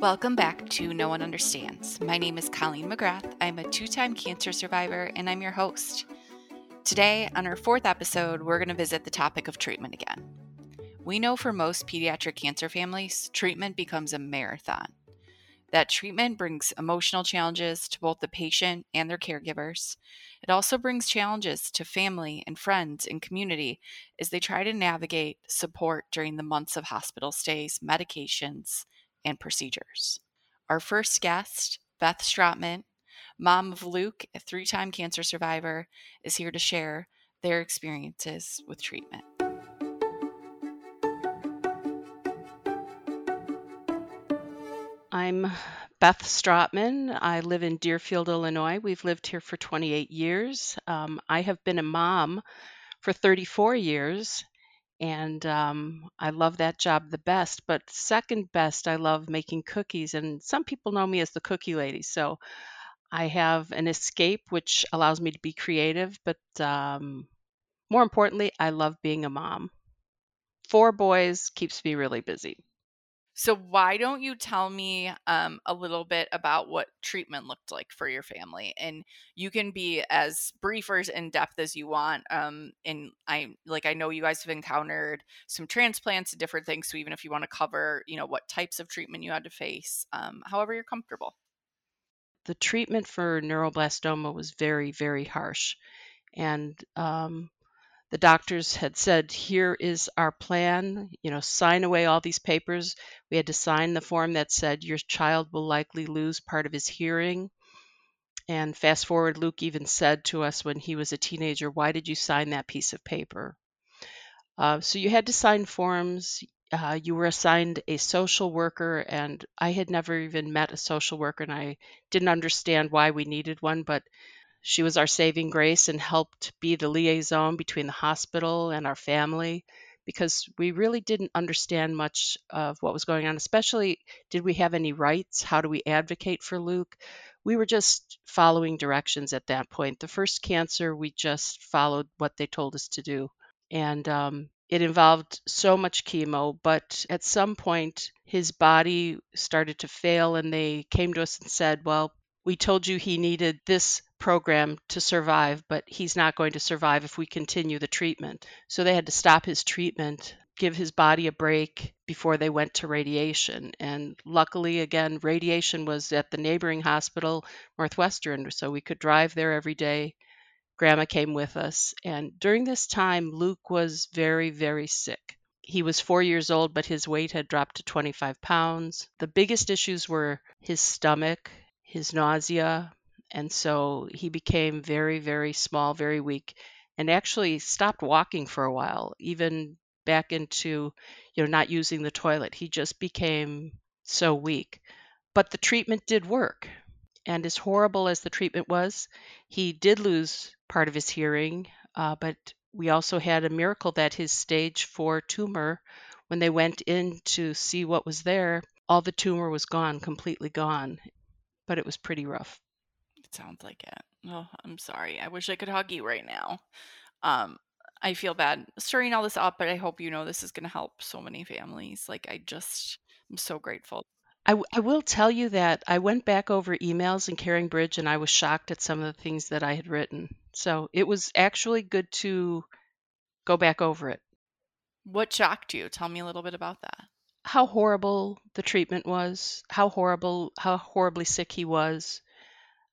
Welcome back to No One Understands. My name is Colleen McGrath. I'm a two time cancer survivor and I'm your host. Today, on our fourth episode, we're going to visit the topic of treatment again. We know for most pediatric cancer families, treatment becomes a marathon. That treatment brings emotional challenges to both the patient and their caregivers. It also brings challenges to family and friends and community as they try to navigate support during the months of hospital stays, medications, and procedures. Our first guest, Beth Strotman, mom of Luke, a three time cancer survivor, is here to share their experiences with treatment. I'm Beth Strotman. I live in Deerfield, Illinois. We've lived here for 28 years. Um, I have been a mom for 34 years, and um, I love that job the best. But second best, I love making cookies, and some people know me as the cookie lady. So I have an escape, which allows me to be creative, but um, more importantly, I love being a mom. Four boys keeps me really busy. So, why don't you tell me um, a little bit about what treatment looked like for your family? And you can be as brief or as in depth as you want. Um, and I like I know you guys have encountered some transplants and different things. So, even if you want to cover, you know, what types of treatment you had to face, um, however you're comfortable. The treatment for neuroblastoma was very, very harsh, and um, the doctors had said, Here is our plan, you know, sign away all these papers. We had to sign the form that said, Your child will likely lose part of his hearing. And fast forward, Luke even said to us when he was a teenager, Why did you sign that piece of paper? Uh, so you had to sign forms. Uh, you were assigned a social worker, and I had never even met a social worker, and I didn't understand why we needed one, but she was our saving grace and helped be the liaison between the hospital and our family because we really didn't understand much of what was going on, especially did we have any rights? How do we advocate for Luke? We were just following directions at that point. The first cancer, we just followed what they told us to do. And um, it involved so much chemo, but at some point, his body started to fail, and they came to us and said, Well, we told you he needed this program to survive, but he's not going to survive if we continue the treatment. So they had to stop his treatment, give his body a break before they went to radiation. And luckily, again, radiation was at the neighboring hospital, Northwestern, so we could drive there every day. Grandma came with us. And during this time, Luke was very, very sick. He was four years old, but his weight had dropped to 25 pounds. The biggest issues were his stomach his nausea. And so he became very, very small, very weak, and actually stopped walking for a while, even back into, you know, not using the toilet. He just became so weak. But the treatment did work. And as horrible as the treatment was, he did lose part of his hearing. Uh, but we also had a miracle that his stage four tumor, when they went in to see what was there, all the tumor was gone, completely gone but it was pretty rough. It sounds like it. Oh, I'm sorry. I wish I could hug you right now. Um, I feel bad stirring all this up, but I hope you know this is going to help so many families. Like, I just, I'm so grateful. I, w- I will tell you that I went back over emails in CaringBridge and I was shocked at some of the things that I had written. So it was actually good to go back over it. What shocked you? Tell me a little bit about that how horrible the treatment was, how horrible, how horribly sick he was,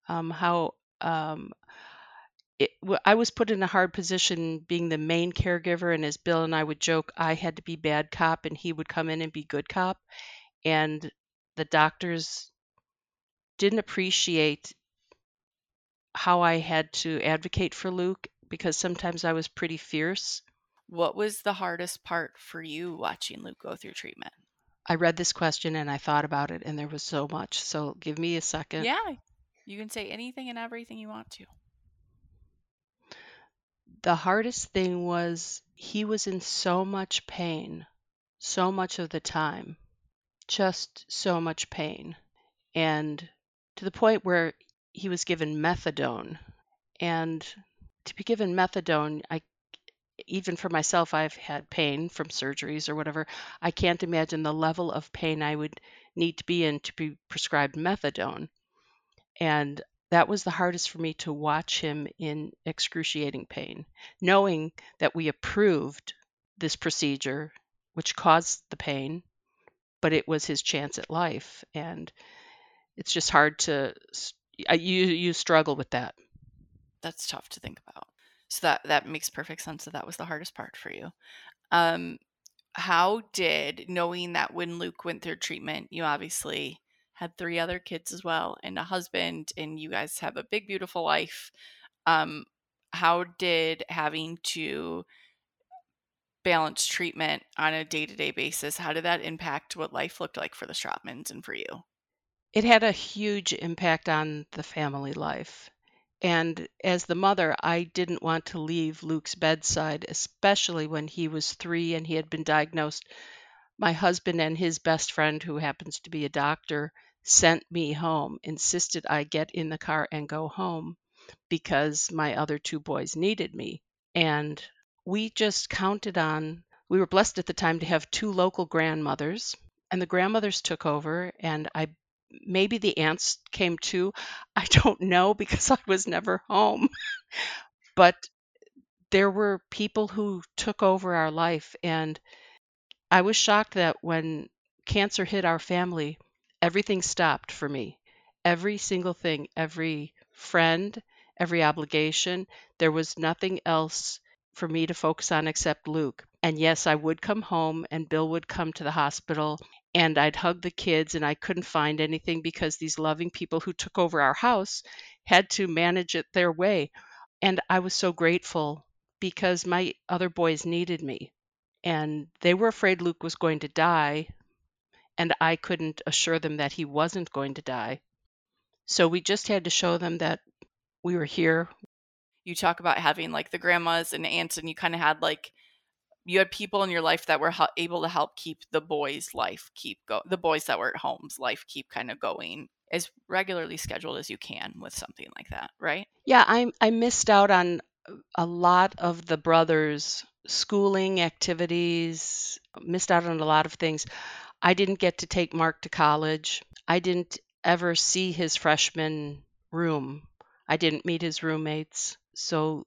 um, how um, it, I was put in a hard position being the main caregiver, and as Bill and I would joke, I had to be bad cop, and he would come in and be good cop, and the doctors didn't appreciate how I had to advocate for Luke because sometimes I was pretty fierce. What was the hardest part for you watching Luke go through treatment? I read this question and I thought about it, and there was so much. So give me a second. Yeah, you can say anything and everything you want to. The hardest thing was he was in so much pain, so much of the time, just so much pain. And to the point where he was given methadone. And to be given methadone, I even for myself, I've had pain from surgeries or whatever. I can't imagine the level of pain I would need to be in to be prescribed methadone. And that was the hardest for me to watch him in excruciating pain, knowing that we approved this procedure, which caused the pain, but it was his chance at life. And it's just hard to, you, you struggle with that. That's tough to think about. So that that makes perfect sense that that was the hardest part for you. Um, how did knowing that when Luke went through treatment, you obviously had three other kids as well and a husband, and you guys have a big, beautiful life. Um, how did having to balance treatment on a day to day basis, how did that impact what life looked like for the Strotmans and for you? It had a huge impact on the family life. And as the mother, I didn't want to leave Luke's bedside, especially when he was three and he had been diagnosed. My husband and his best friend, who happens to be a doctor, sent me home, insisted I get in the car and go home because my other two boys needed me. And we just counted on, we were blessed at the time to have two local grandmothers, and the grandmothers took over, and I maybe the aunts came too. I don't know because I was never home. but there were people who took over our life. And I was shocked that when cancer hit our family, everything stopped for me. Every single thing, every friend, every obligation. There was nothing else for me to focus on except Luke. And yes, I would come home and Bill would come to the hospital and I'd hug the kids and I couldn't find anything because these loving people who took over our house had to manage it their way. And I was so grateful because my other boys needed me and they were afraid Luke was going to die and I couldn't assure them that he wasn't going to die. So we just had to show them that we were here. You talk about having like the grandmas and aunts and you kind of had like you had people in your life that were able to help keep the boys' life keep go the boys that were at home's life keep kind of going as regularly scheduled as you can with something like that, right? Yeah, I I missed out on a lot of the brothers' schooling activities, missed out on a lot of things. I didn't get to take Mark to college. I didn't ever see his freshman room. I didn't meet his roommates. So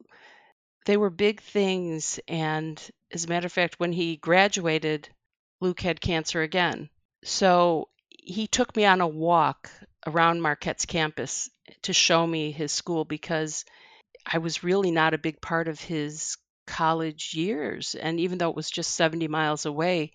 they were big things. And as a matter of fact, when he graduated, Luke had cancer again. So he took me on a walk around Marquette's campus to show me his school because I was really not a big part of his college years. And even though it was just 70 miles away,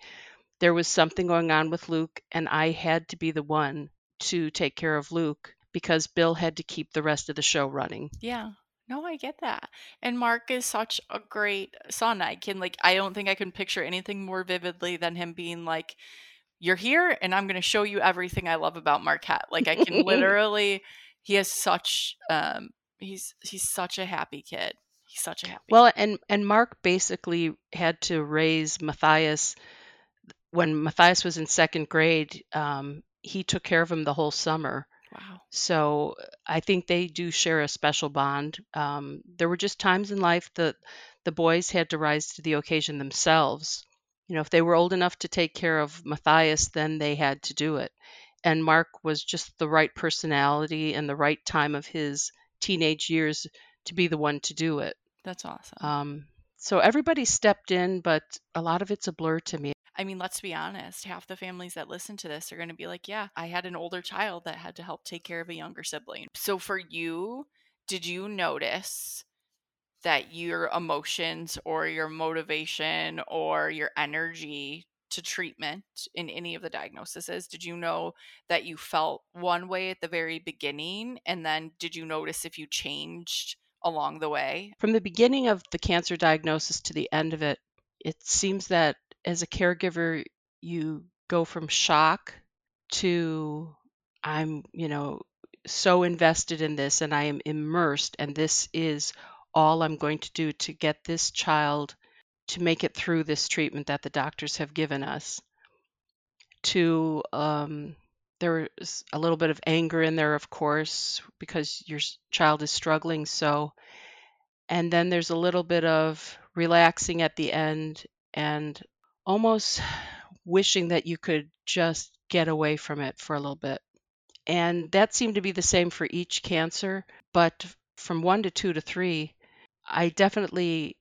there was something going on with Luke, and I had to be the one to take care of Luke because Bill had to keep the rest of the show running. Yeah. No, I get that. And Mark is such a great son. I can like I don't think I can picture anything more vividly than him being like, You're here and I'm gonna show you everything I love about Marquette. Like I can literally he has such um he's he's such a happy kid. He's such a happy Well, and and Mark basically had to raise Matthias when Matthias was in second grade. Um, he took care of him the whole summer Wow. So I think they do share a special bond. Um, there were just times in life that the boys had to rise to the occasion themselves. You know, if they were old enough to take care of Matthias, then they had to do it. And Mark was just the right personality and the right time of his teenage years to be the one to do it. That's awesome. Um, so everybody stepped in, but a lot of it's a blur to me. I mean, let's be honest, half the families that listen to this are going to be like, yeah, I had an older child that had to help take care of a younger sibling. So for you, did you notice that your emotions or your motivation or your energy to treatment in any of the diagnoses did you know that you felt one way at the very beginning and then did you notice if you changed along the way from the beginning of the cancer diagnosis to the end of it it seems that as a caregiver, you go from shock to I'm, you know, so invested in this and I am immersed, and this is all I'm going to do to get this child to make it through this treatment that the doctors have given us. To um, there's a little bit of anger in there, of course, because your child is struggling so. And then there's a little bit of relaxing at the end and almost wishing that you could just get away from it for a little bit. And that seemed to be the same for each cancer. But from one to two to three, I definitely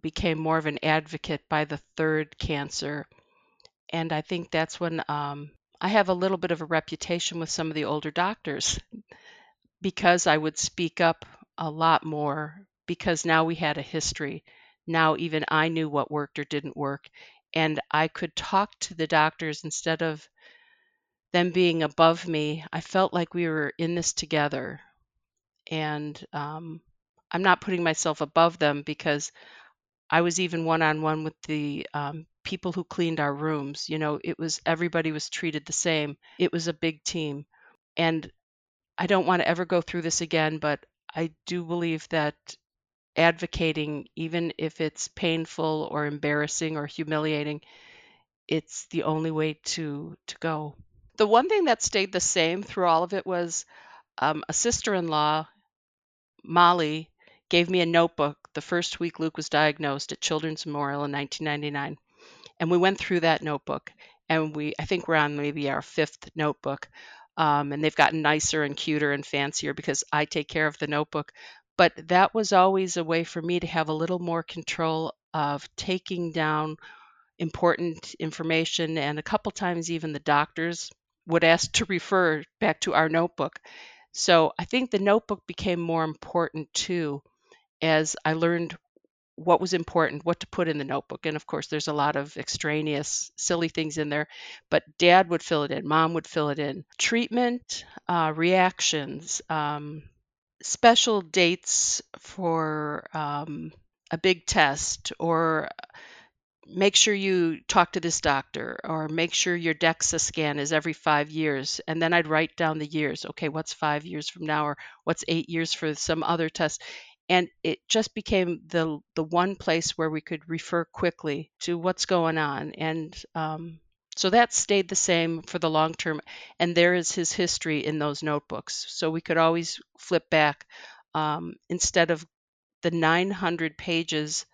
became more of an advocate by the third cancer. And I think that's when um, I have a little bit of a reputation with some of the older doctors because I would speak up a lot more because now we had a history. Now even I knew what worked or didn't work. And I could talk to the doctors instead of them being above me. I felt like we were in this together. And um, I'm not putting myself above them because I was even one on one with the um, people who cleaned our rooms. You know, it was everybody was treated the same. It was a big team. And I don't want to ever go through this again, but I do believe that advocating, even if it's painful or embarrassing or humiliating, it's the only way to to go. The one thing that stayed the same through all of it was um, a sister-in-law, Molly, gave me a notebook the first week Luke was diagnosed at Children's Memorial in 1999, and we went through that notebook. And we, I think, we're on maybe our fifth notebook, um, and they've gotten nicer and cuter and fancier because I take care of the notebook. But that was always a way for me to have a little more control of taking down important information. And a couple times, even the doctors would ask to refer back to our notebook. So I think the notebook became more important too as I learned what was important, what to put in the notebook. And of course, there's a lot of extraneous, silly things in there, but dad would fill it in, mom would fill it in. Treatment, uh, reactions, um, special dates for um, a big test, or make sure you talk to this doctor, or make sure your DEXA scan is every five years. And then I'd write down the years. Okay, what's five years from now, or what's eight years for some other test? and it just became the the one place where we could refer quickly to what's going on and um, so that stayed the same for the long term and there is his history in those notebooks. So we could always flip back um, instead of the 900 pages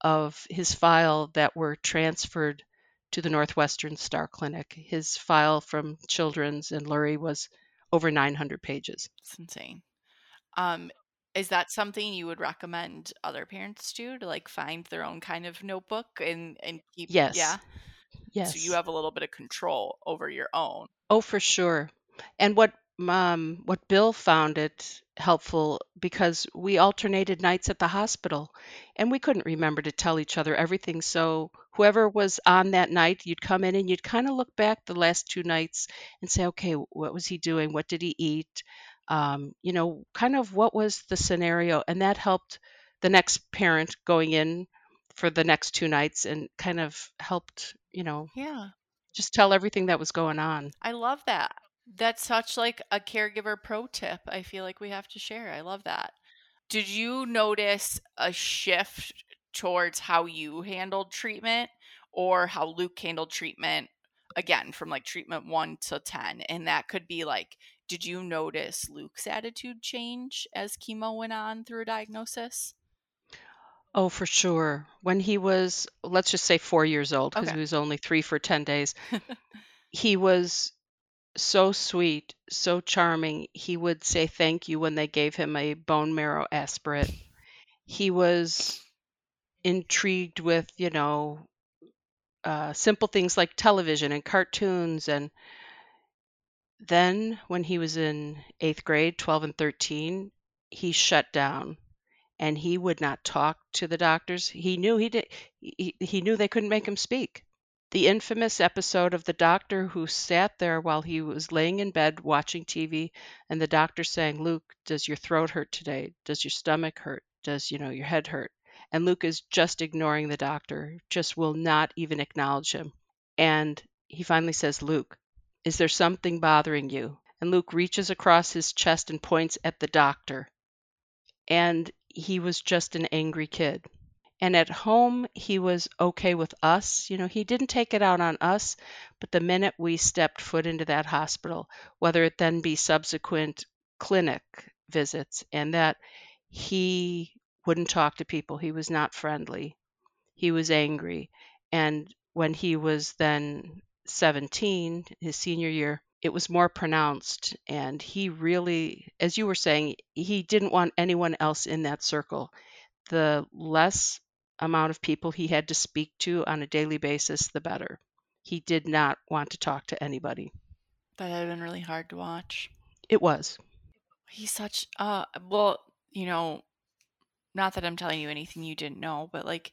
of his file that were transferred to the northwestern star clinic. His file from children's and lurie was over 900 pages. It's insane. Um, is that something you would recommend other parents do to like find their own kind of notebook and and keep yes. yeah yes so you have a little bit of control over your own oh for sure and what um, what Bill found it helpful because we alternated nights at the hospital and we couldn't remember to tell each other everything. So whoever was on that night, you'd come in and you'd kind of look back the last two nights and say, okay, what was he doing? What did he eat? um, you know, kind of what was the scenario. And that helped the next parent going in for the next two nights and kind of helped, you know, yeah, just tell everything that was going on. I love that. That's such like a caregiver pro tip. I feel like we have to share. I love that. Did you notice a shift towards how you handled treatment or how Luke handled treatment again from like treatment 1 to 10 and that could be like did you notice Luke's attitude change as chemo went on through a diagnosis? Oh, for sure. When he was, let's just say four years old, because Okay. he was only three for 10 days, he was so sweet, so charming. He would say thank you when they gave him a bone marrow aspirate. He was intrigued with, you know, uh, simple things like television and cartoons and then, when he was in eighth grade, 12 and 13, he shut down and he would not talk to the doctors. He knew he did. He, he knew they couldn't make him speak. The infamous episode of the doctor who sat there while he was laying in bed watching TV, and the doctor saying, "Luke, does your throat hurt today? Does your stomach hurt? Does you know your head hurt?" And Luke is just ignoring the doctor, just will not even acknowledge him. And he finally says, "Luke, is there something bothering you? And Luke reaches across his chest and points at the doctor. And he was just an angry kid. And at home, he was okay with us. You know, he didn't take it out on us, but the minute we stepped foot into that hospital, whether it then be subsequent clinic visits, and that he wouldn't talk to people. He was not friendly. He was angry. And when he was then 17, his senior year, it was more pronounced. And he really, as you were saying, he didn't want anyone else in that circle. The less amount of people he had to speak to on a daily basis, the better. He did not want to talk to anybody. That had been really hard to watch. It was. He's such uh well, you know, not that I'm telling you anything you didn't know, but like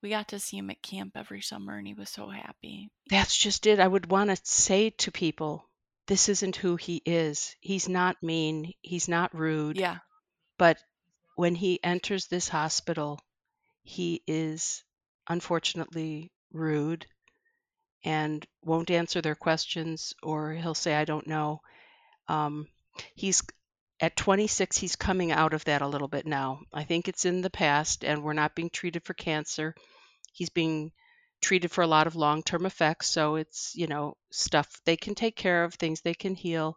we got to see him at camp every summer and he was so happy. That's just it. I would want to say to people, this isn't who he is. He's not mean, he's not rude. Yeah. But when he enters this hospital, he is unfortunately rude and won't answer their questions, or he'll say, I don't know. Um, he's at 26, he's coming out of that a little bit now. I think it's in the past, and we're not being treated for cancer. He's being treated for a lot of long term effects. So it's, you know, stuff they can take care of, things they can heal.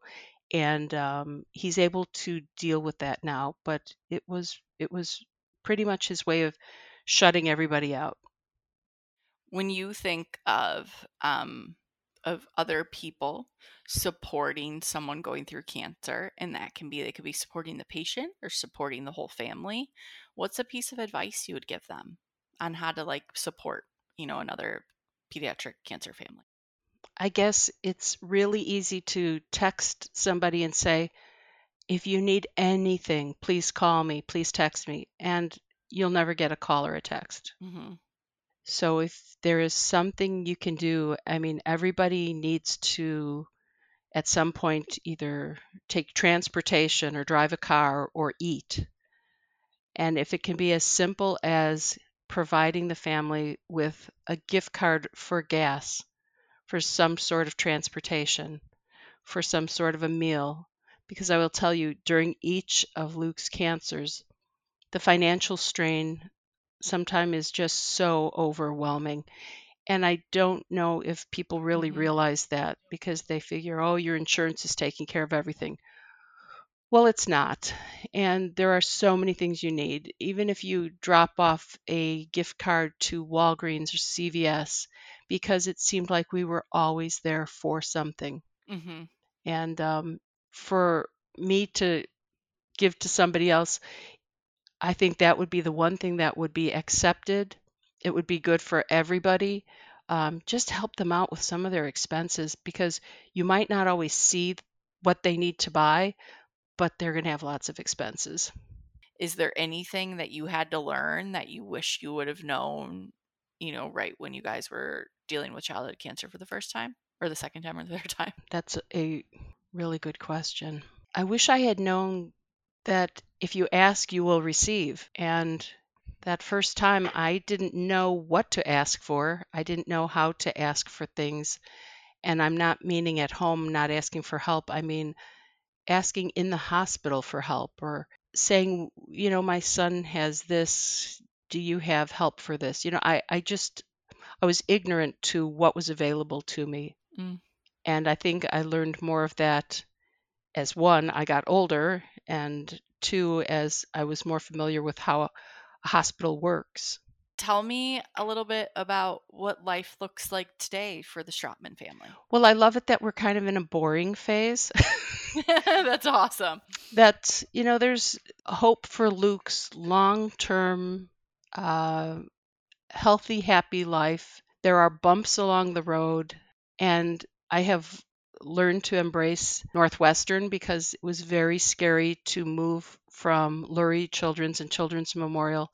And um, he's able to deal with that now. But it was, it was pretty much his way of shutting everybody out. When you think of um, of other people supporting someone going through cancer and that can be they could be supporting the patient or supporting the whole family what's a piece of advice you would give them on how to like support you know another pediatric cancer family i guess it's really easy to text somebody and say if you need anything please call me please text me and you'll never get a call or a text mm-hmm. So if there is something you can do, I mean, everybody needs to at some point either take transportation or drive a car or eat. And if it can be as simple as providing the family with a gift card for gas, for some sort of transportation, for some sort of a meal, because I will tell you, during each of Luke's cancers, the financial strain sometimes is just so overwhelming. And I don't know if people really mm-hmm. realize that because they figure, oh, your insurance is taking care of everything. Well, it's not. And there are so many things you need. Even if you drop off a gift card to Walgreens or CVS, because it seemed like we were always there for something. Mm-hmm. And um, for me to give to somebody else, I think that would be the one thing that would be accepted. It would be good for everybody. Um, just help them out with some of their expenses because you might not always see what they need to buy, but they're going to have lots of expenses. Is there anything that you had to learn that you wish you would have known, you know, right when you guys were dealing with childhood cancer for the first time or the second time or the third time? That's a really good question. I wish I had known that if you ask, you will receive. And that first time, I didn't know what to ask for. I didn't know how to ask for things. And I'm not meaning at home, not asking for help. I mean asking in the hospital for help or saying, you know, my son has this. Do you have help for this? You know, I, I just, I was ignorant to what was available to me. Mm. And I think I learned more of that as one, I got older, and two, as I was more familiar with how a hospital works. Tell me a little bit about what life looks like today for the Strotman family. Well, I love it that we're kind of in a boring phase. That's awesome. That, you know, there's hope for Luke's long term, uh, healthy, happy life. There are bumps along the road, and I have learned to embrace Northwestern because it was very scary to move from Lurie Children's and Children's Memorial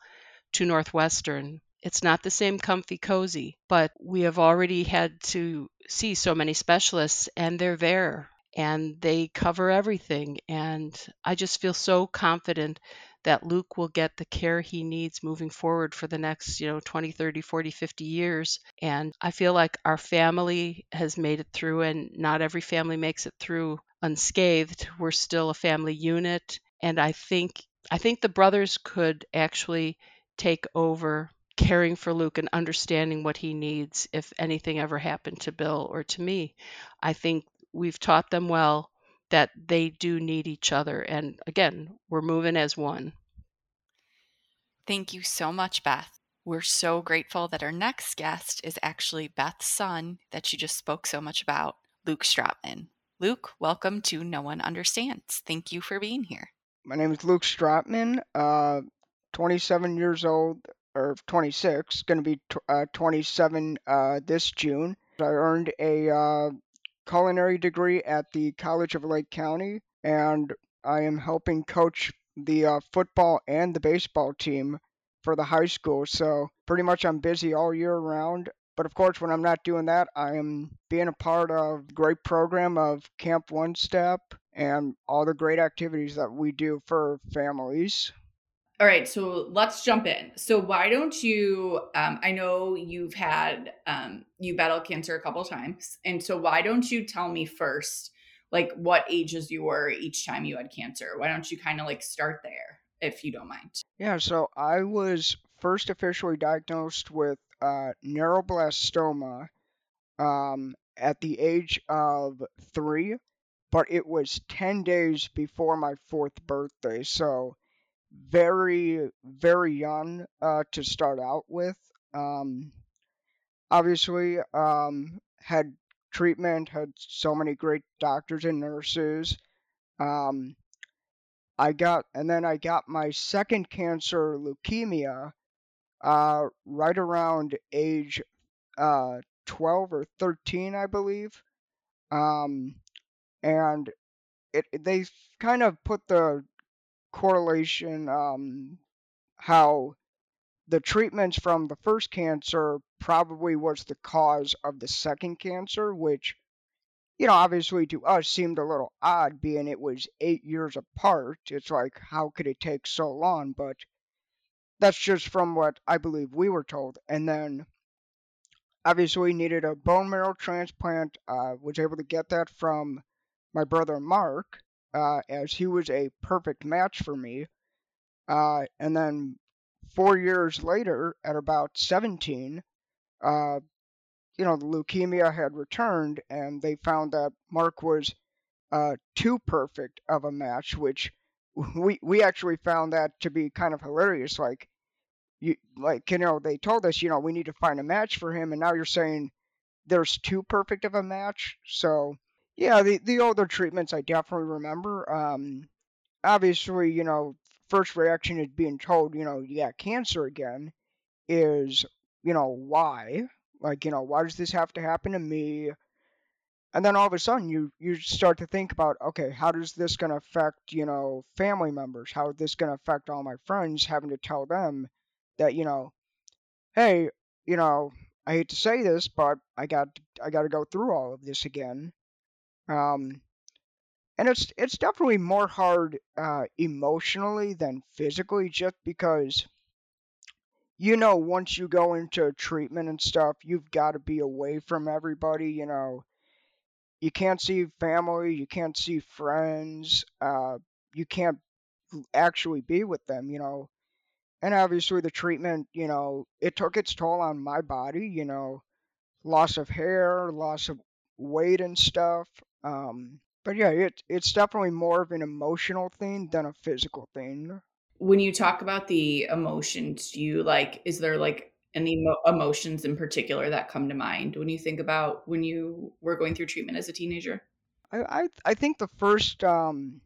to Northwestern. It's not the same comfy cozy, but we have already had to see so many specialists and they're there and they cover everything. And I just feel so confident that Luke will get the care he needs moving forward for the next, you know, 20, 30, 40, 50 years. And I feel like our family has made it through, and not every family makes it through unscathed. We're still a family unit. And I think I think the brothers could actually take over caring for Luke and understanding what he needs if anything ever happened to Bill or to me. I think we've taught them well that they do need each other. And again, we're moving as one. Thank you so much, Beth. We're so grateful that our next guest is actually Beth's son that she just spoke so much about, Luke Strotman. Luke, welcome to No One Understands. Thank you for being here. My name is Luke Strotman, uh, 27 years old, or 26, going to be uh, 27 uh, this June. I earned a uh, culinary degree at the College of Lake County, and I am helping coach the uh, football and the baseball team for the high school. So pretty much I'm busy all year round. But of course, when I'm not doing that, I am being a part of great program of Camp One Step and all the great activities that we do for families. All right, so let's jump in. So why don't you? Um, I know you've had um, you battled cancer a couple times, and so why don't you tell me first, like what ages you were each time you had cancer? Why don't you kind of like start there, if you don't mind? Yeah, so I was first officially diagnosed with uh, neuroblastoma um, at the age of three, but it was 10 days before my fourth birthday. So very, very young uh, to start out with. Um, obviously, um, had treatment, had so many great doctors and nurses. Um, I got, and then I got my second cancer, leukemia, uh, right around age uh, 12 or 13, I believe. Um, and it, they kind of put the correlation um, how the treatments from the first cancer probably was the cause of the second cancer, which, you know, obviously to us seemed a little odd being it was eight years apart. It's like, how could it take so long? But that's just from what I believe we were told. And then obviously needed a bone marrow transplant. Uh, was able to get that from my brother Mark, uh, as he was a perfect match for me. Uh, and then four years later, at about 17, uh, you know, the leukemia had returned, and they found that Mark was uh, too perfect of a match, which we we actually found that to be kind of hilarious. Like, you like you know, they told us, you know, we need to find a match for him, and now you're saying there's too perfect of a match. So yeah, the the older treatments I definitely remember. Um, obviously, you know, first reaction is being told, you know, you got cancer again, is you know why? Like, you know, why does this have to happen to me? And then all of a sudden, you you start to think about, okay, how does this to affect, you know, family members? How is this to affect all my friends? Having to tell them that, you know, hey, you know, I hate to say this, but I got I got to go through all of this again. Um, and it's it's definitely more hard uh, emotionally than physically, just because you know once you go into treatment and stuff, you've got to be away from everybody. You know, you can't see family, you can't see friends, uh, you can't actually be with them. You know, and obviously the treatment, you know, it took its toll on my body. You know, loss of hair, loss of weight and stuff. Um, but yeah, it, it's definitely more of an emotional thing than a physical thing. When you talk about the emotions, do you like, is there like any emotions in particular that come to mind when you think about when you were going through treatment as a teenager? I, I, I think the first, um,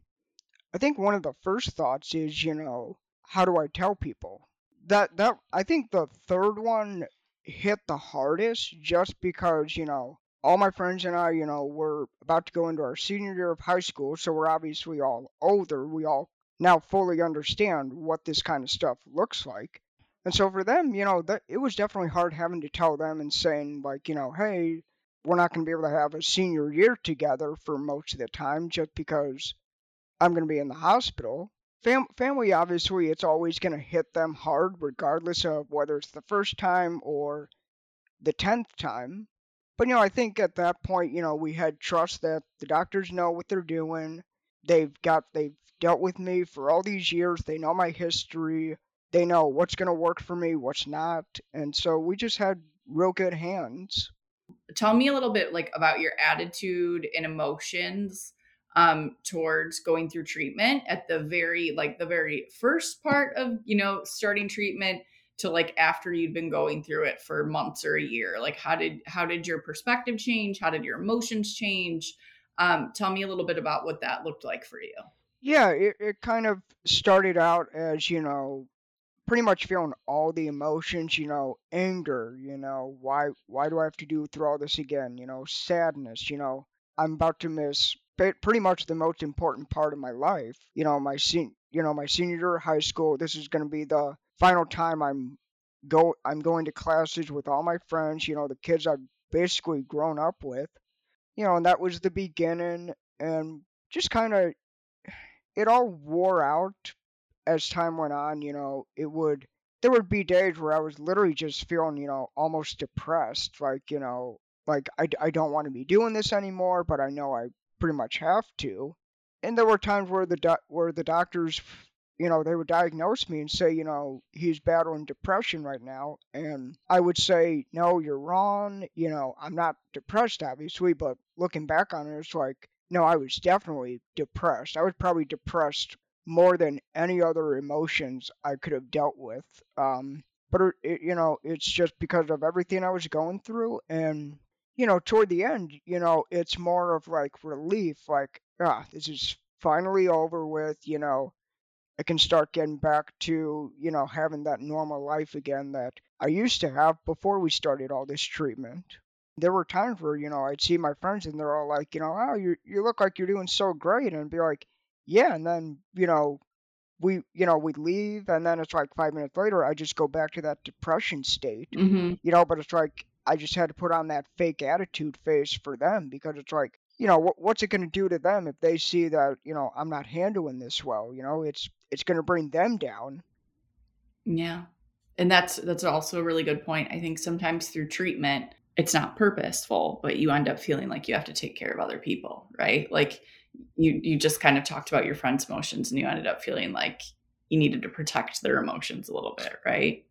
I think one of the first thoughts is, you know, how do I tell people? That, that, I think the third one hit the hardest just because, you know, all my friends and I, you know, we're about to go into our senior year of high school, so we're obviously all older. We all now fully understand what this kind of stuff looks like. And so for them, you know, that it was definitely hard having to tell them and saying like, you know, hey, we're not going to be able to have a senior year together for most of the time just because I'm going to be in the hospital. Fam- family, obviously, it's always going to hit them hard, regardless of whether it's the first time or the tenth time. But you know, I think at that point, you know, we had trust that the doctors know what they're doing. They've got they've dealt with me for all these years. They know my history. They know what's going to work for me, what's not. And so we just had real good hands. Tell me a little bit like about your attitude and emotions um, towards going through treatment at the very like the very first part of you know starting treatment to like after you'd been going through it for months or a year like how did how did your perspective change? How did your emotions change? Um, tell me a little bit about what that looked like for you. Yeah it, it kind of started out as you know pretty much feeling all the emotions you know anger you know why why do i have to do through all this again? You know sadness you know i'm about to miss pretty much the most important part of my life you know my sen- you know my senior year of high school this is going to be the final time i'm go i'm going to classes with all my friends you know the kids i've basically grown up with you know and that was the beginning and just kind of it all wore out as time went on, you know, it would there would be days where I was literally just feeling, you know, almost depressed, like, you know, like I, I don't want to be doing this anymore, but I know I pretty much have to. And there were times where the do- where the doctors, you know, they would diagnose me and say, you know, he's battling depression right now, and I would say, no, you're wrong. You know, I'm not depressed, obviously, but looking back on it, it's like, no, I was definitely depressed. I was probably depressed more than any other emotions I could have dealt with. Um, but it, you know, it's just because of everything I was going through, and you know, toward the end, you know, it's more of like relief, like ah, this is finally over with. You know, I can start getting back to you know having that normal life again that I used to have before we started all this treatment. There were times where you know I'd see my friends and they're all like, you know, oh, you you look like you're doing so great, and I'd be like, yeah, and then you know we you know we leave and then it's like five minutes later i just go back to that depression state mm-hmm. you know but it's like i just had to put on that fake attitude face for them because it's like you know what, what's it going to do to them if they see that you know i'm not handling this well you know? It's it's going to bring them down. Yeah. And that's that's also a really good point. I think sometimes through treatment it's not purposeful but you end up feeling like you have to take care of other people right? Like you you just kind of talked about your friend's emotions and you ended up feeling like you needed to protect their emotions a little bit, right?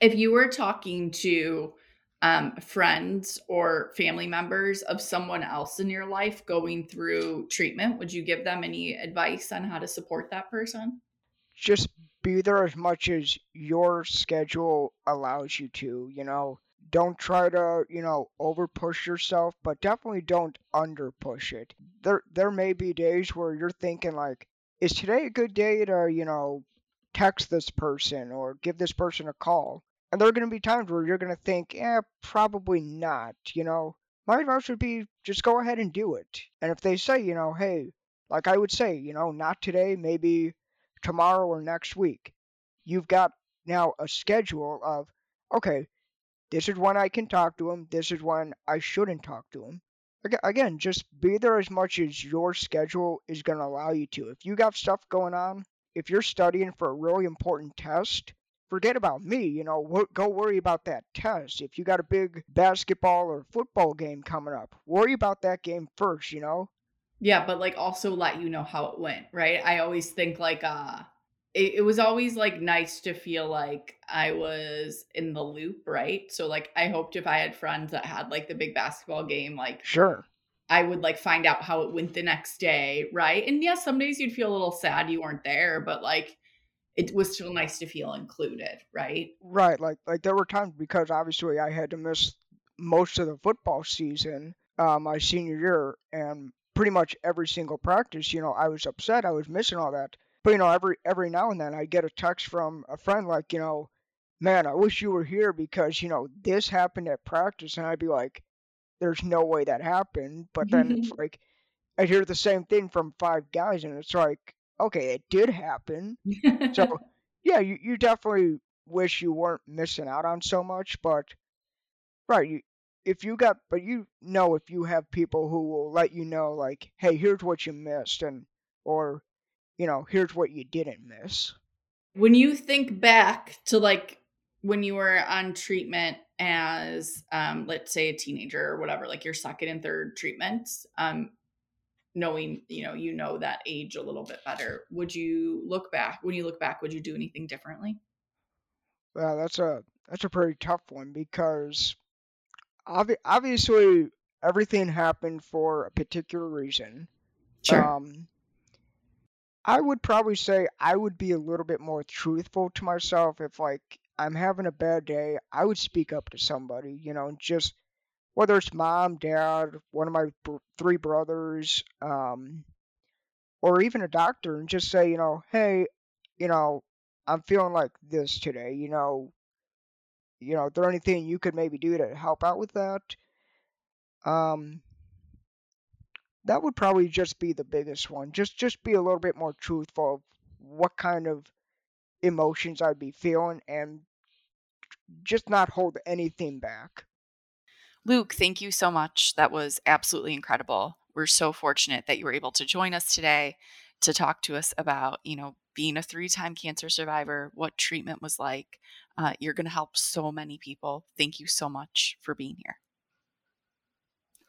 If you were talking to um, friends or family members of someone else in your life going through treatment, would you give them any advice on how to support that person? Just be there as much as your schedule allows you to. You know, don't try to, you know, over push yourself, but definitely don't under push it. There there may be days where you're thinking like, is today a good day to, you know, text this person or give this person a call? And there are going to be times where you're going to think, eh, probably not, you know. My advice would be just go ahead and do it. And if they say, you know, hey, like I would say, you know, not today, maybe tomorrow or next week, you've got now a schedule of, okay, this is when I can talk to him. This is when I shouldn't talk to him. Again, just be there as much as your schedule is going to allow you to. If you got stuff going on, if you're studying for a really important test, forget about me. You know, go worry about that test. If you got a big basketball or football game coming up, worry about that game first, you know? Yeah, but like also let you know how it went, right? I always think like uh it, it was always like nice to feel like I was in the loop, right? So like I hoped if I had friends that had like the big basketball game, like sure. I would like find out how it went the next day, right? And yes, some days you'd feel a little sad you weren't there, but like it was still nice to feel included, right? Right. Like like there were times because obviously I had to miss most of the football season uh, my senior year and pretty much every single practice, you know, I was upset I was missing all that. But you know, every every now and then I get a text from a friend like, you know, man, I wish you were here because you know this happened at practice, and I'd be like, there's no way that happened. But then it's like I'd hear the same thing from five guys, and it's like, okay, it did happen. so yeah, you you definitely wish you weren't missing out on so much, but right, you if you got but you know if you have people who will let you know like hey here's what you missed and or you know, here's what you didn't miss. When you think back to like when you were on treatment as um let's say a teenager or whatever, like your second and third treatments, um knowing, you know, you know that age a little bit better, would you look back when you look back, would you do anything differently? Well, that's a that's a pretty tough one because obvi- obviously everything happened for a particular reason Sure. Um, I would probably say I would be a little bit more truthful to myself if like I'm having a bad day. I would speak up to somebody, you know, just whether it's mom, dad, one of my br- three brothers, um, or even a doctor, and just say, you know, hey, you know, I'm feeling like this today. You know, you know, is there anything you could maybe do to help out with that? Um, that would probably just be the biggest one. Just just be a little bit more truthful of what kind of emotions I'd be feeling and just not hold anything back. Luke, thank you so much. That was absolutely incredible. We're so fortunate that you were able to join us today to talk to us about, you know, being a three time cancer survivor, what treatment was like. Uh, you're going to help so many people. Thank you so much for being here.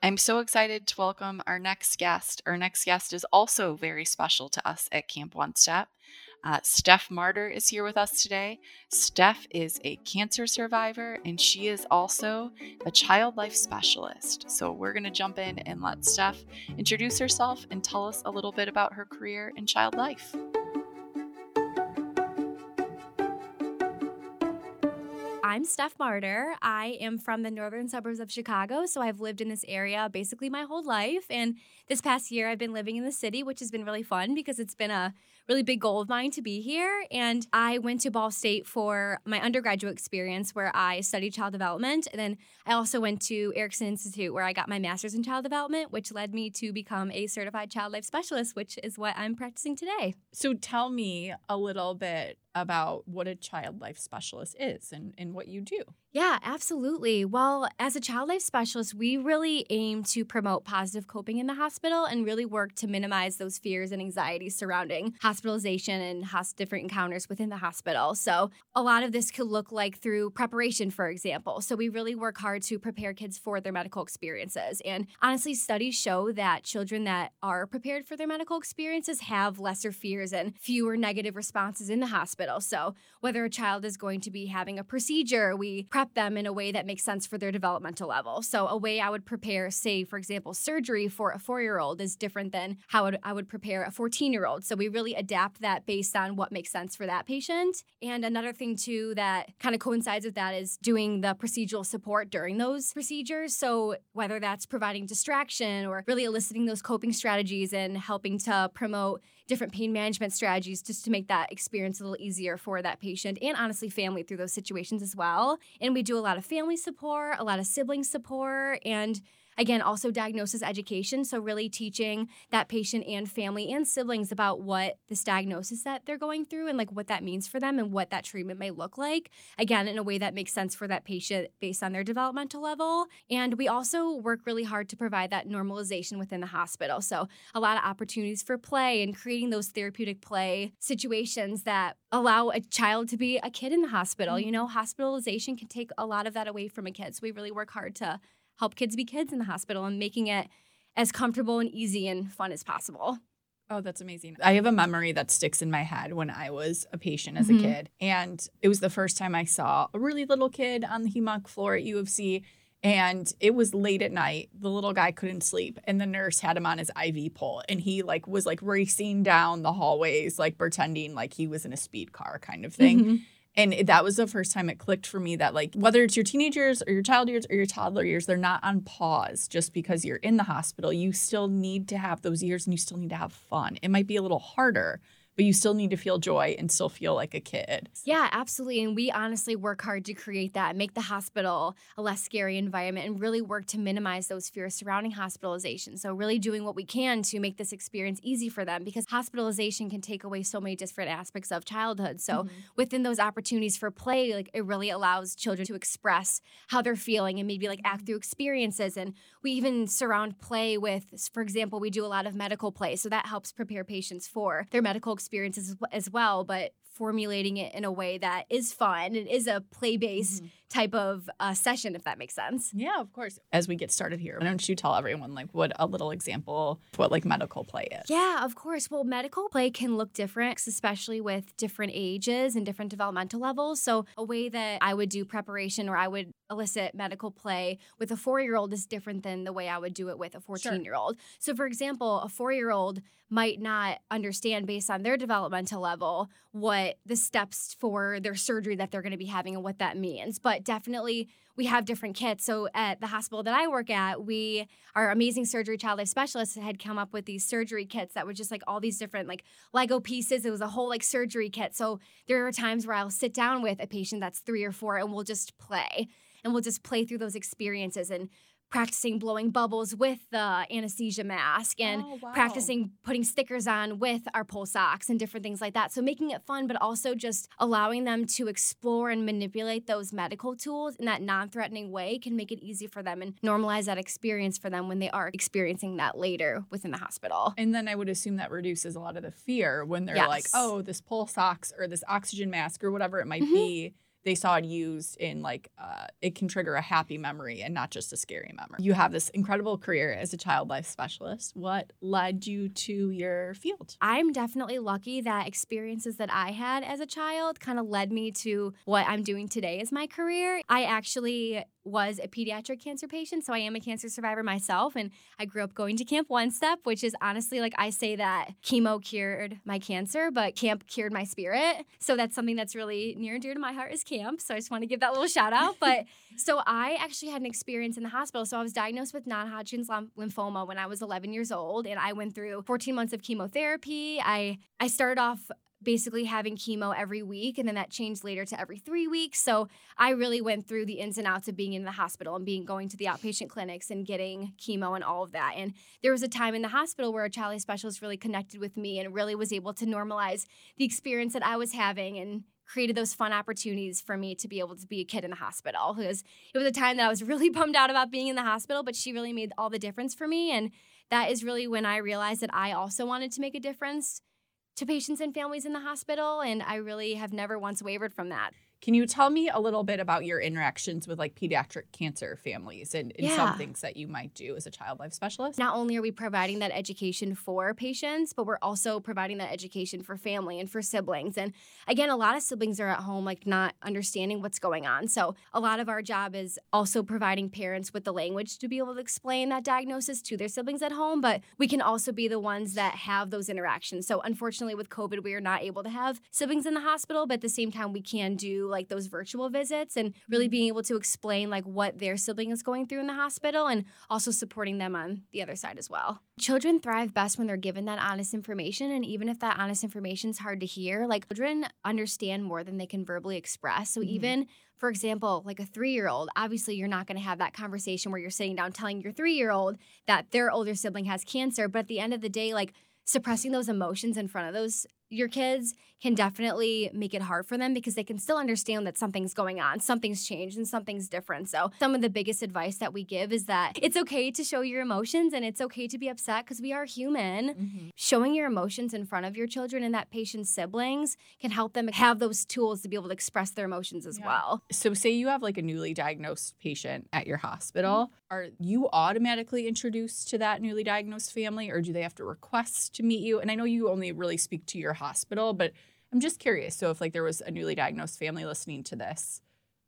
I'm so excited to welcome our next guest. Our next guest is also very special to us at Camp One Step. Uh, Steph Marder is here with us today. Steph is a cancer survivor and she is also a child life specialist. So, we're going to jump in and let Steph introduce herself and tell us a little bit about her career in child life. I'm Steph Marder. I am from the northern suburbs of Chicago, so I've lived in this area basically my whole life. And this past year, I've been living in the city, which has been really fun because it's been a really big goal of mine to be here. And I went to Ball State for my undergraduate experience where I studied child development. And then I also went to Erickson Institute where I got my master's in child development, which led me to become a certified child life specialist, which is what I'm practicing today. So tell me a little bit about what a child life specialist is and, and what you do. Yeah, absolutely. Well, as a child life specialist, we really aim to promote positive coping in the hospital and really work to minimize those fears and anxieties surrounding hospitalization and different encounters within the hospital. So, a lot of this could look like through preparation, for example. So, we really work hard to prepare kids for their medical experiences. And honestly, studies show that children that are prepared for their medical experiences have lesser fears and fewer negative responses in the hospital. So, whether a child is going to be having a procedure, we prep them in a way that makes sense for their developmental level. So, a way I would prepare, say, for example, surgery for a four year old is different than how I would prepare a 14 year old. So, we really adapt that based on what makes sense for that patient. And another thing, too, that kind of coincides with that is doing the procedural support during those procedures. So, whether that's providing distraction or really eliciting those coping strategies and helping to promote different pain management strategies just to make that experience a little easier for that patient and honestly family through those situations as well. And we do a lot of family support, a lot of sibling support, and Again, also diagnosis education. So, really teaching that patient and family and siblings about what this diagnosis that they're going through and like what that means for them and what that treatment may look like. Again, in a way that makes sense for that patient based on their developmental level. And we also work really hard to provide that normalization within the hospital. So, a lot of opportunities for play and creating those therapeutic play situations that allow a child to be a kid in the hospital. You mm-hmm. know, hospitalization can take a lot of that away from a kid. So, we really work hard to help kids be kids in the hospital and making it as comfortable and easy and fun as possible. Oh, that's amazing. I have a memory that sticks in my head when I was a patient as Mhm. a kid. And it was the first time I saw a really little kid on the hem-onc floor at U of C. And it was late at night. The little guy couldn't sleep. And the nurse had him on his IV pole. And he like was like racing down the hallways, like pretending like he was in a speed car kind of thing. Mhm. And that was the first time it clicked for me that like whether it's your teenagers or your child years or your toddler years, they're not on pause just because you're in the hospital. You still need to have those years and you still need to have fun. It might be a little harder, but you still need to feel joy and still feel like a kid. Yeah, absolutely. And we honestly work hard to create that, make the hospital a less scary environment, and really work to minimize those fears surrounding hospitalization. So, really doing what we can to make this experience easy for them because hospitalization can take away so many different aspects of childhood. So, mm-hmm. within those opportunities for play, like it really allows children to express how they're feeling and maybe like act mm-hmm. through experiences. And we even surround play with, for example, we do a lot of medical play. So, that helps prepare patients for their medical experiences as- as well. But formulating it in a way that is fun and is a play based type of uh, session, if that makes sense. Yeah, of course. As we get started here, why don't you tell everyone like what a little example of what like medical play is? Yeah, of course. Well, medical play can look different, especially with different ages and different developmental levels. So, a way that I would do preparation or I would elicit medical play with a four year old is different than the way I would do it with a 14 year old. So, for example, a four year old might not understand based on their developmental level what the steps for their surgery that they're going to be having and what that means. But definitely, we have different kits. So at the hospital that I work at, we our amazing surgery child life specialists had come up with these surgery kits that were just like all these different like Lego pieces. It was a whole like surgery kit. So there are times where I'll sit down with a patient that's three or four and we'll just play and we'll just play through those experiences and practicing blowing bubbles with the anesthesia mask and Oh, wow. practicing putting stickers on with our pulse ox and different things like that. So making it fun, but also just allowing them to explore and manipulate those medical tools in that non-threatening way can make it easy for them and normalize that experience for them when they are experiencing that later within the hospital. And then I would assume that reduces a lot of the fear when they're like, oh, this pulse ox or this oxygen mask or whatever it might Mhm. be. They saw it used in like, uh, it can trigger a happy memory and not just a scary memory. You have this incredible career as a child life specialist. What led you to your field? I'm definitely lucky that experiences that I had as a child kind of led me to what I'm doing today as my career. I actually was a pediatric cancer patient, so I am a cancer survivor myself. And I grew up going to Camp One Step, which is honestly like I say that chemo cured my cancer, but camp cured my spirit. So that's something that's really near and dear to my heart is camp. So I just want to give that little shout out. But so I actually had an experience in the hospital. So I was diagnosed with non-Hodgkin's lym- lymphoma when I was 11 years old, and I went through 14 months of chemotherapy. I I started off basically having chemo every week and then that changed later to every 3 weeks. So I really went through the ins and outs of being in the hospital and being going to the outpatient clinics and getting chemo and all of that. And there was a time in the hospital where a child specialist really connected with me and really was able to normalize the experience that I was having and created those fun opportunities for me to be able to be a kid in the hospital because it was a time that I was really bummed out about being in the hospital, but she really made all the difference for me. And that is really when I realized that I also wanted to make a difference to patients and families in the hospital. And I really have never once wavered from that. Can you tell me a little bit about your interactions with like pediatric cancer families and, and some things that you might do as a child life specialist? Not only are we providing that education for patients, but we're also providing that education for family and for siblings. And again, a lot of siblings are at home, like not understanding what's going on. So a lot of our job is also providing parents with the language to be able to explain that diagnosis to their siblings at home. But we can also be the ones that have those interactions. So unfortunately, with COVID, we are not able to have siblings in the hospital, but at the same time, we can do like those virtual visits and really being able to explain like what their sibling is going through in the hospital and also supporting them on the other side as well. Children thrive best when they're given that honest information. And even if that honest information is hard to hear, like children understand more than they can verbally express. So Mhm. even for example, like a three year old, obviously you're not going to have that conversation where you're sitting down telling your three year old that their older sibling has cancer. But at the end of the day, like suppressing those emotions in front of those your kids can definitely make it hard for them because they can still understand that something's going on, something's changed, and something's different. So, some of the biggest advice that we give is that it's okay to show your emotions and it's okay to be upset because we are human. Mhm. Showing your emotions in front of your children and that patient's siblings can help them have those tools to be able to express their emotions as Yeah. well. So, say you have like a newly diagnosed patient at your hospital, Mm-hmm. are you automatically introduced to that newly diagnosed family, or do they have to request to meet you? And I know you only really speak to your hospital, but I'm just curious. So, if like there was a newly diagnosed family listening to this,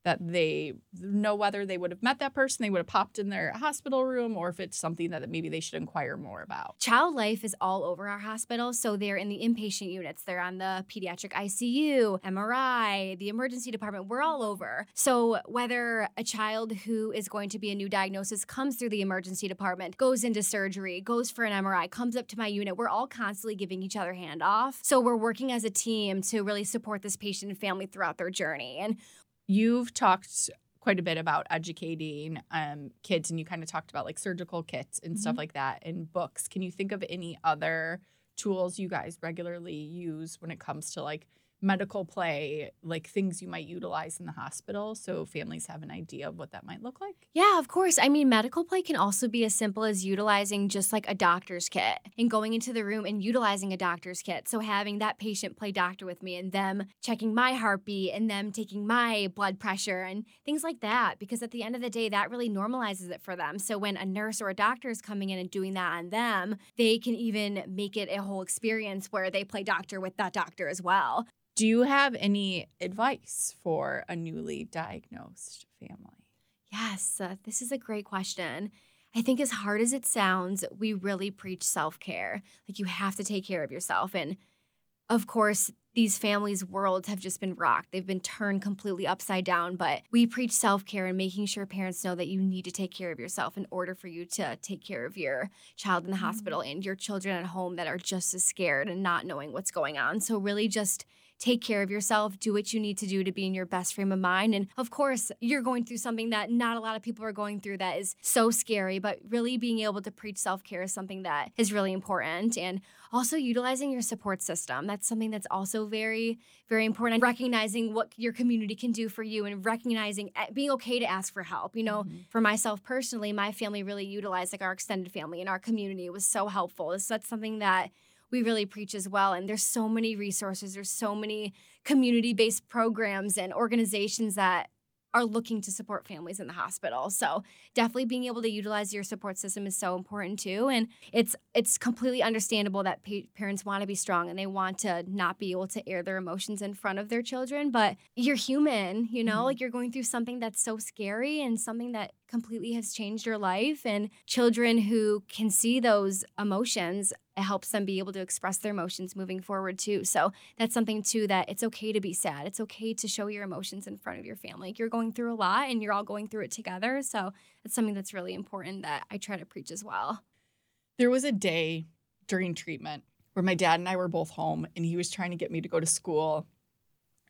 that they know whether they would have met that person, they would have popped in their hospital room, or if it's something that maybe they should inquire more about. Child life is all over our hospital. So they're in the inpatient units, they're on the pediatric ICU, MRI, the emergency department. We're all over. So whether a child who is going to be a new diagnosis comes through the emergency department, goes into surgery, goes for an MRI, comes up to my unit, we're all constantly giving each other handoff. So we're working as a team to really support this patient and family throughout their journey. And You've talked quite a bit about educating um, kids, and you kind of talked about like surgical kits and stuff Mhm. like that in books. Can you think of any other tools you guys regularly use when it comes to like medical play, like things you might utilize in the hospital so families have an idea of what that might look like? Yeah, of course. I mean, medical play can also be as simple as utilizing just like a doctor's kit and going into the room and utilizing a doctor's kit. So having that patient play doctor with me and them checking my heartbeat and them taking my blood pressure and things like that. Because at the end of the day, that really normalizes it for them. So when a nurse or a doctor is coming in and doing that on them, they can even make it a whole experience where they play doctor with that doctor as well. Do you have any advice for a newly diagnosed family? Yes, uh, this is a great question. I think, as hard as it sounds, we really preach self care. Like, you have to take care of yourself. And of course, these families' worlds have just been rocked. They've been turned completely upside down. But we preach self care and making sure parents know that you need to take care of yourself in order for you to take care of your child in the Mm-hmm. hospital and your children at home that are just as scared and not knowing what's going on. So, really, just take care of yourself, do what you need to do to be in your best frame of mind. And of course, you're going through something that not a lot of people are going through that is so scary, but really being able to preach self care is something that is really important. And also utilizing your support system. That's something that's also very, very important. And recognizing what your community can do for you and recognizing eh, being okay to ask for help. You know, Mhm. for myself personally, my family really utilized like our extended family and our community was so helpful. So that's something that we really preach as well. And there's so many resources, there's so many community based programs and organizations that are looking to support families in the hospital. So definitely being able to utilize your support system is so important too. And it's it's completely understandable that pa- parents want to be strong and they want to not be able to air their emotions in front of their children. But you're human, you know, Mhm. like you're going through something that's so scary and something that completely has changed your life. And children who can see those emotions, it helps them be able to express their emotions moving forward too. So that's something too that it's okay to be sad. It's okay to show your emotions in front of your family. You're going through a lot and you're all going through it together. So it's something that's really important that I try to preach as well. There was a day during treatment where my dad and I were both home and he was trying to get me to go to school.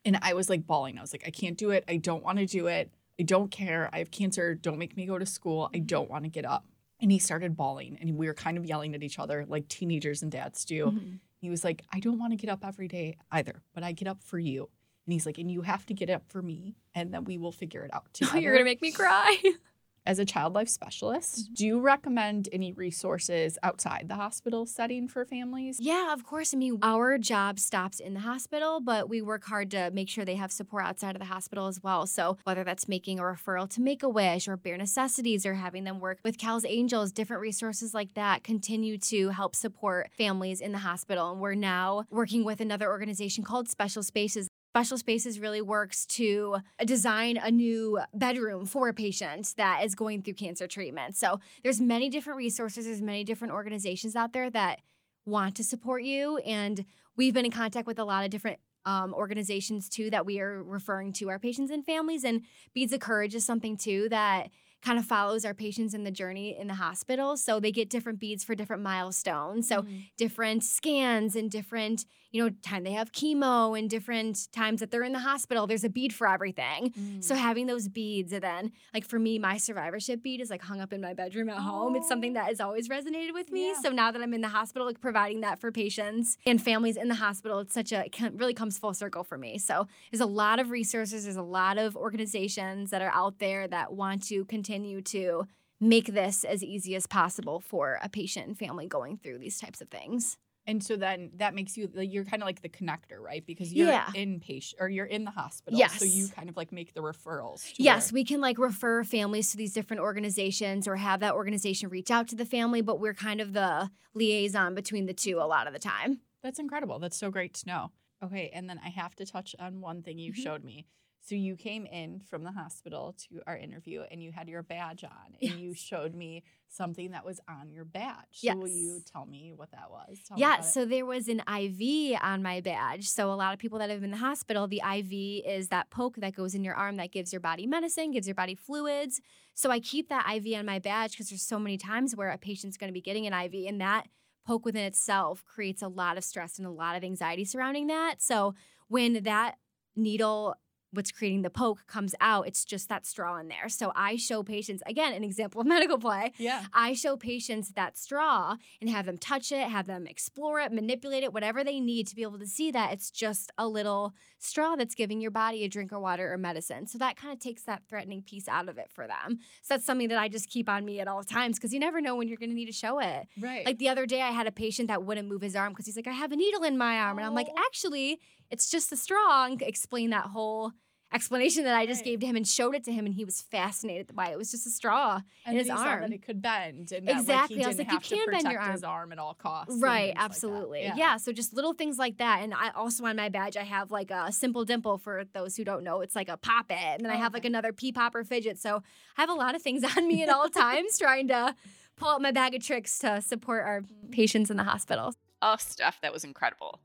And I was like bawling. I was like, I can't do it. I don't want to do it. I don't care. I have cancer. Don't make me go to school. I don't want to get up. And he started bawling and we were kind of yelling at each other like teenagers and dads do. Mhm. He was like, I don't want to get up every day either, but I get up for you. And he's like, and you have to get up for me and then we will figure it out together. You're going to make me cry. As a child life specialist, mm-hmm. do you recommend any resources outside the hospital setting for families? Yeah, of course. I mean, our job stops in the hospital, but we work hard to make sure they have support outside of the hospital as well. So, whether that's making a referral to Make a Wish or Bear Necessities or having them work with Cal's Angels, different resources like that continue to help support families in the hospital. And we're now working with another organization called Special Spaces. Special Spaces really works to design a new bedroom for a patient that is going through cancer treatment. So there's many different resources, there's many different organizations out there that want to support you. And we've been in contact with a lot of different um, organizations too that we are referring to our patients and families. And Beads of Courage is something too that kind of follows our patients in the journey in the hospital. So they get different beads for different milestones. So Mhm. different scans and different, you know, time they have chemo and different times that they're in the hospital. There's a bead for everything. So Mm. having those beads and then like for me, my survivorship bead is like hung up in my bedroom at home. It's something Oh. that has always resonated with me. Yeah. So now that I'm in the hospital, like providing that for patients and families in the hospital, it's such a it can- really comes full circle for me. So there's a lot of resources, there's a lot of organizations that are out there that want to continue to make this as easy as possible for a patient and family going through these types of things. And so then that makes you like you're kind of like the connector, right? Because you're Yeah. inpatient or you're in the hospital. Yes. So you kind of like make the referrals. to Yes, where- we can like refer families to these different organizations or have that organization reach out to the family, but we're kind of the liaison between the two a lot of the time. That's incredible. That's so great to know. Okay, and then I have to touch on one thing you Mhm. showed me. So you came in from the hospital to our interview and you had your badge on and you showed me something that was on your badge. So will you tell me what that was? Tell Yeah, about it. so there was an IV on my badge. So a lot of people that have been in the hospital, the IV is that poke that goes in your arm that gives your body medicine, gives your body fluids. So I keep that IV on my badge because there's so many times where a patient's going to be getting an IV and that poke within itself creates a lot of stress and a lot of anxiety surrounding that. So when that needle what's creating the poke comes out, it's just that straw in there. So I show patients, again, an example of medical play. yeah. I show patients that straw and have them touch it, have them explore it, manipulate it, whatever they need to be able to see that it's just a little straw that's giving your body a drink of water or medicine. So that kind of takes that threatening piece out of it for them. So that's something that I just keep on me at all times because you never know when you're going to need to show it. Right. Like the other day, I had a patient that wouldn't move his arm because he's like, I have a needle in my arm. And I'm like, Oh. actually, it's just a straw. And explain that whole explanation that I just Right. gave to him and showed it to him, and he was fascinated by it. It was just a straw and in his then he saw arm. that it could bend and that, Exactly. Like, he I was like, you can bend your protect his arm at all costs. Right, things like absolutely. Yeah. yeah. so just little things like that. And I also on my badge I have like a simple dimple for those who don't know. It's like a pop it. And then I have like another pea popper fidget. So I have a lot of things on me at all times trying to pull out my bag of tricks to support our Mm-hmm. patients in the hospital. Oh, Steph, that was incredible.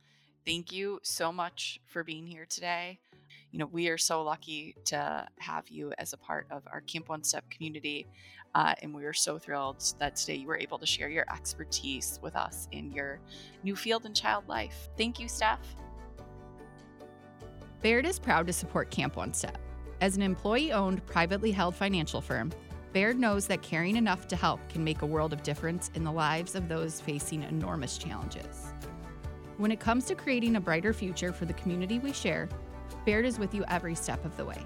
Thank you so much for being here today. You know, we are so lucky to have you as a part of our Camp One Step community. Uh, and we are so thrilled that today you were able to share your expertise with us in your new field in child life. Thank you, Steph. Baird is proud to support Camp One Step. As an employee owned, privately held financial firm, Baird knows that caring enough to help can make a world of difference in the lives of those facing enormous challenges. When it comes to creating a brighter future for the community we share, Baird is with you every step of the way.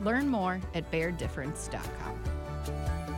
Learn more at bairddifference.com.